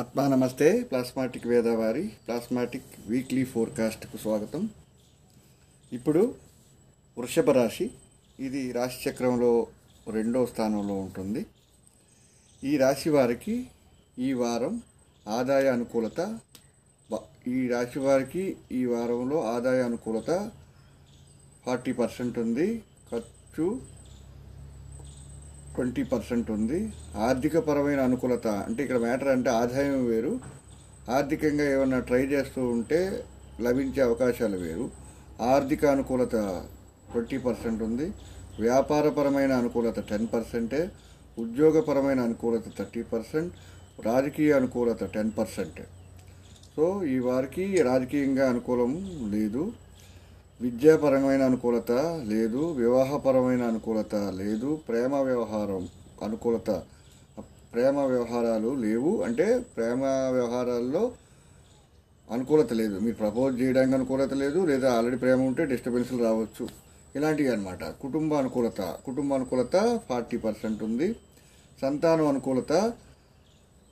ఆత్మా నమస్తే ప్లాస్మాటిక్ వేదవారి ప్లాస్మాటిక్ వీక్లీ ఫోర్కాస్ట్కు స్వాగతం. ఇప్పుడు వృషభ రాశి ఇది రాశి చక్రంలో రెండో స్థానంలో ఉంటుంది. ఈ రాశి వారికి ఈ వారం ఆదాయ అనుకూలత ఈ రాశి వారికి ఈ వారంలో ఆదాయ అనుకూలత ఫార్టీ పర్సెంట్ ఉంది. ఖర్చు ట్వంటీ పర్సెంట్ ఉంది. ఆర్థిక పరమైన అనుకూలత అంటే ఇక్కడ మ్యాటర్ అంటే ఆదాయం వేరు. ఆర్థికంగా ఏమన్నా ట్రై చేస్తూ ఉంటే లభించే అవకాశాలు వేరు. ఆర్థిక అనుకూలత ట్వంటీ పర్సెంట్ ఉంది. వ్యాపారపరమైన అనుకూలత టెన్ పర్సెంటే. ఉద్యోగపరమైన అనుకూలత థర్టీ పర్సెంట్. రాజకీయ అనుకూలత టెన్ పర్సెంట్. సో ఈ వారికి రాజకీయంగా అనుకూలం లేదు. విద్యాపరమైన అనుకూలత లేదు వివాహపరమైన అనుకూలత లేదు ప్రేమ వ్యవహారం అనుకూలత. ప్రేమ వ్యవహారాలు లేవు అంటే ప్రేమ వ్యవహారాల్లో అనుకూలత లేదు. మీరు ప్రపోజ్ చేయడానికి అనుకూలత లేదు లేదా ఆల్రెడీ ప్రేమ ఉంటే డిస్టర్బెన్స్లు రావచ్చు. ఇలాంటివి అన్నమాట. కుటుంబ అనుకూలత. కుటుంబ అనుకూలత ఫార్టీ పర్సెంట్ ఉంది. సంతానం అనుకూలత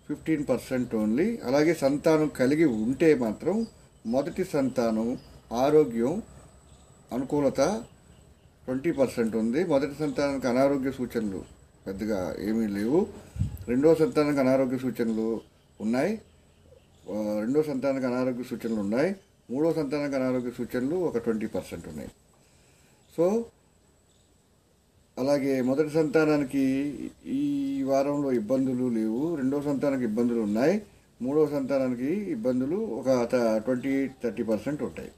ఫిఫ్టీన్ పర్సెంట్ ఓన్లీ. అలాగే సంతానం కలిగి ఉంటే మాత్రం మొదటి సంతానం ఆరోగ్యం అనుకూలత ట్వంటీ పర్సెంట్ ఉంది. మొదటి సంతానానికి అనారోగ్య సూచనలు పెద్దగా ఏమీ లేవు. రెండో సంతానానికి అనారోగ్య సూచనలు ఉన్నాయి. రెండో సంతానానికి అనారోగ్య సూచనలు ఉన్నాయి. మూడో సంతానానికి అనారోగ్య సూచనలు ఒక ట్వంటీ పర్సెంట్ ఉన్నాయి. సో అలాగే మొదటి సంతానానికి ఈ వారంలో ఇబ్బందులు లేవు. రెండో సంతానానికి ఇబ్బందులు ఉన్నాయి. మూడో సంతానానికి ఇబ్బందులు ఒక ట్వంటీ థర్టీ పర్సెంట్ ఉంటాయి.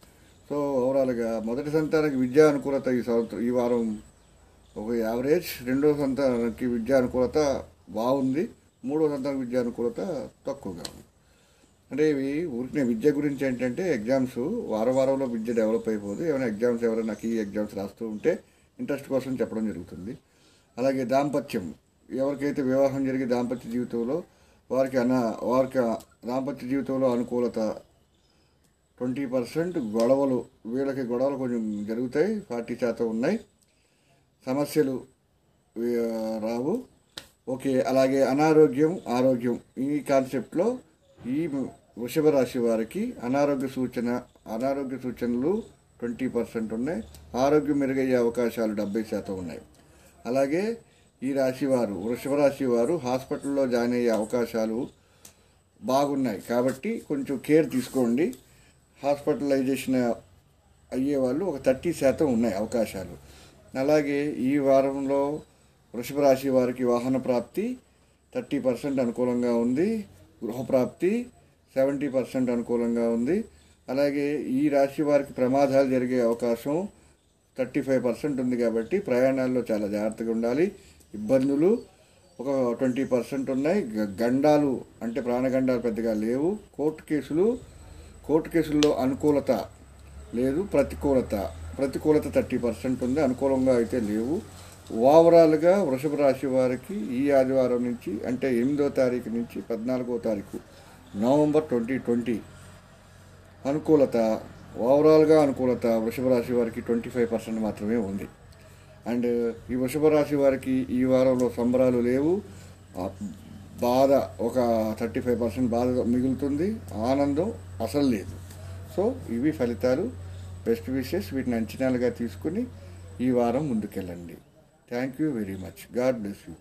సో ఓవరాల్గా మొదటి సంతానానికి విద్యా అనుకూలత ఈ సంవత్సరం ఈ వారం ఒక యావరేజ్. రెండో సంతానానికి విద్యా అనుకూలత బాగుంది. మూడో సంతానం విద్యా అనుకూలత తక్కువగా ఉంది. అంటే ఇవి ఊరికి విద్య గురించి ఏంటంటే ఎగ్జామ్స్ వారం వారంలో విద్య డెవలప్ అయిపోదు. ఏమైనా ఎగ్జామ్స్ ఎవరైనా నాకు ఈ ఎగ్జామ్స్ రాస్తూ ఉంటే ఇంట్రెస్ట్ కోసం చెప్పడం జరుగుతుంది. అలాగే దాంపత్యం. ఎవరికైతే వివాహం జరిగే దాంపత్య జీవితంలో వారికి అన వారికి దాంపత్య జీవితంలో అనుకూలత ట్వంటీ పర్సెంట్ గొడవలు వీళ్ళకి గొడవలు కొంచెం జరుగుతాయి ఫార్టీ శాతం ఉన్నాయి. సమస్యలు రావు. ఓకే అలాగే అనారోగ్యం ఆరోగ్యం. ఈ కాన్సెప్ట్లో ఈ వృషభ రాశి వారికి అనారోగ్య సూచన అనారోగ్య సూచనలు ట్వంటీ పర్సెంట్ ఉన్నాయి. ఆరోగ్యం మెరుగయ్యే అవకాశాలు డెబ్బై శాతం ఉన్నాయి. అలాగే ఈ రాశి వారు వృషభ రాశి వారు హాస్పిటల్లో జాయిన్ అయ్యే అవకాశాలు బాగున్నాయి. కాబట్టి కొంచెం కేర్ తీసుకోండి. హాస్పిటలైజేషన్ అయ్యే వాళ్ళు ఒక థర్టీ శాతం ఉన్నాయి అవకాశాలు. అలాగే ఈ వారంలో వృషభ రాశి వారికి వాహన ప్రాప్తి థర్టీ పర్సెంట్ అనుకూలంగా ఉంది. గృహప్రాప్తి సెవెంటీ పర్సెంట్ అనుకూలంగా ఉంది. అలాగే ఈ రాశి వారికి ప్రమాదాలు జరిగే అవకాశం థర్టీ ఫైవ్ పర్సెంట్ ఉంది కాబట్టి ప్రయాణాల్లో చాలా జాగ్రత్తగా ఉండాలి. ఇబ్బందులు ఒక ట్వంటీ పర్సెంట్ ఉన్నాయి. గ- గండాలు అంటే ప్రాణగండాలు పెద్దగా లేవు. కోర్టు కేసులు కోర్టు కేసుల్లో అనుకూలత లేదు ప్రతికూలత. ప్రతికూలత థర్టీ పర్సెంట్ ఉంది. అనుకూలంగా అయితే లేవు. ఓవరాల్గా వృషభ రాశి వారికి ఈ ఆదివారం నుంచి అంటే ఎనిమిదో తారీఖు నుంచి పద్నాలుగో తారీఖు నవంబర్ ట్వంటీ ట్వంటీ అనుకూలత ఓవరాల్గా అనుకూలత వృషభ రాశి వారికి ట్వంటీ ఫైవ్ పర్సెంట్ మాత్రమే ఉంది. అండ్ ఈ వృషభ రాశి వారికి ఈ వారంలో సంబరాలు లేవు. బాధ ఒక థర్టీ ఫైవ్ పర్సెంట్ బాధ మిగులుతుంది ఆనందం అసలు లేదు. సో ఇవి ఫలితాలు బెస్ట్ విషెస్ వీటిని అంచనాలుగా తీసుకుని ఈ వారం ముందుకెళ్ళండి. Thank you very much God bless you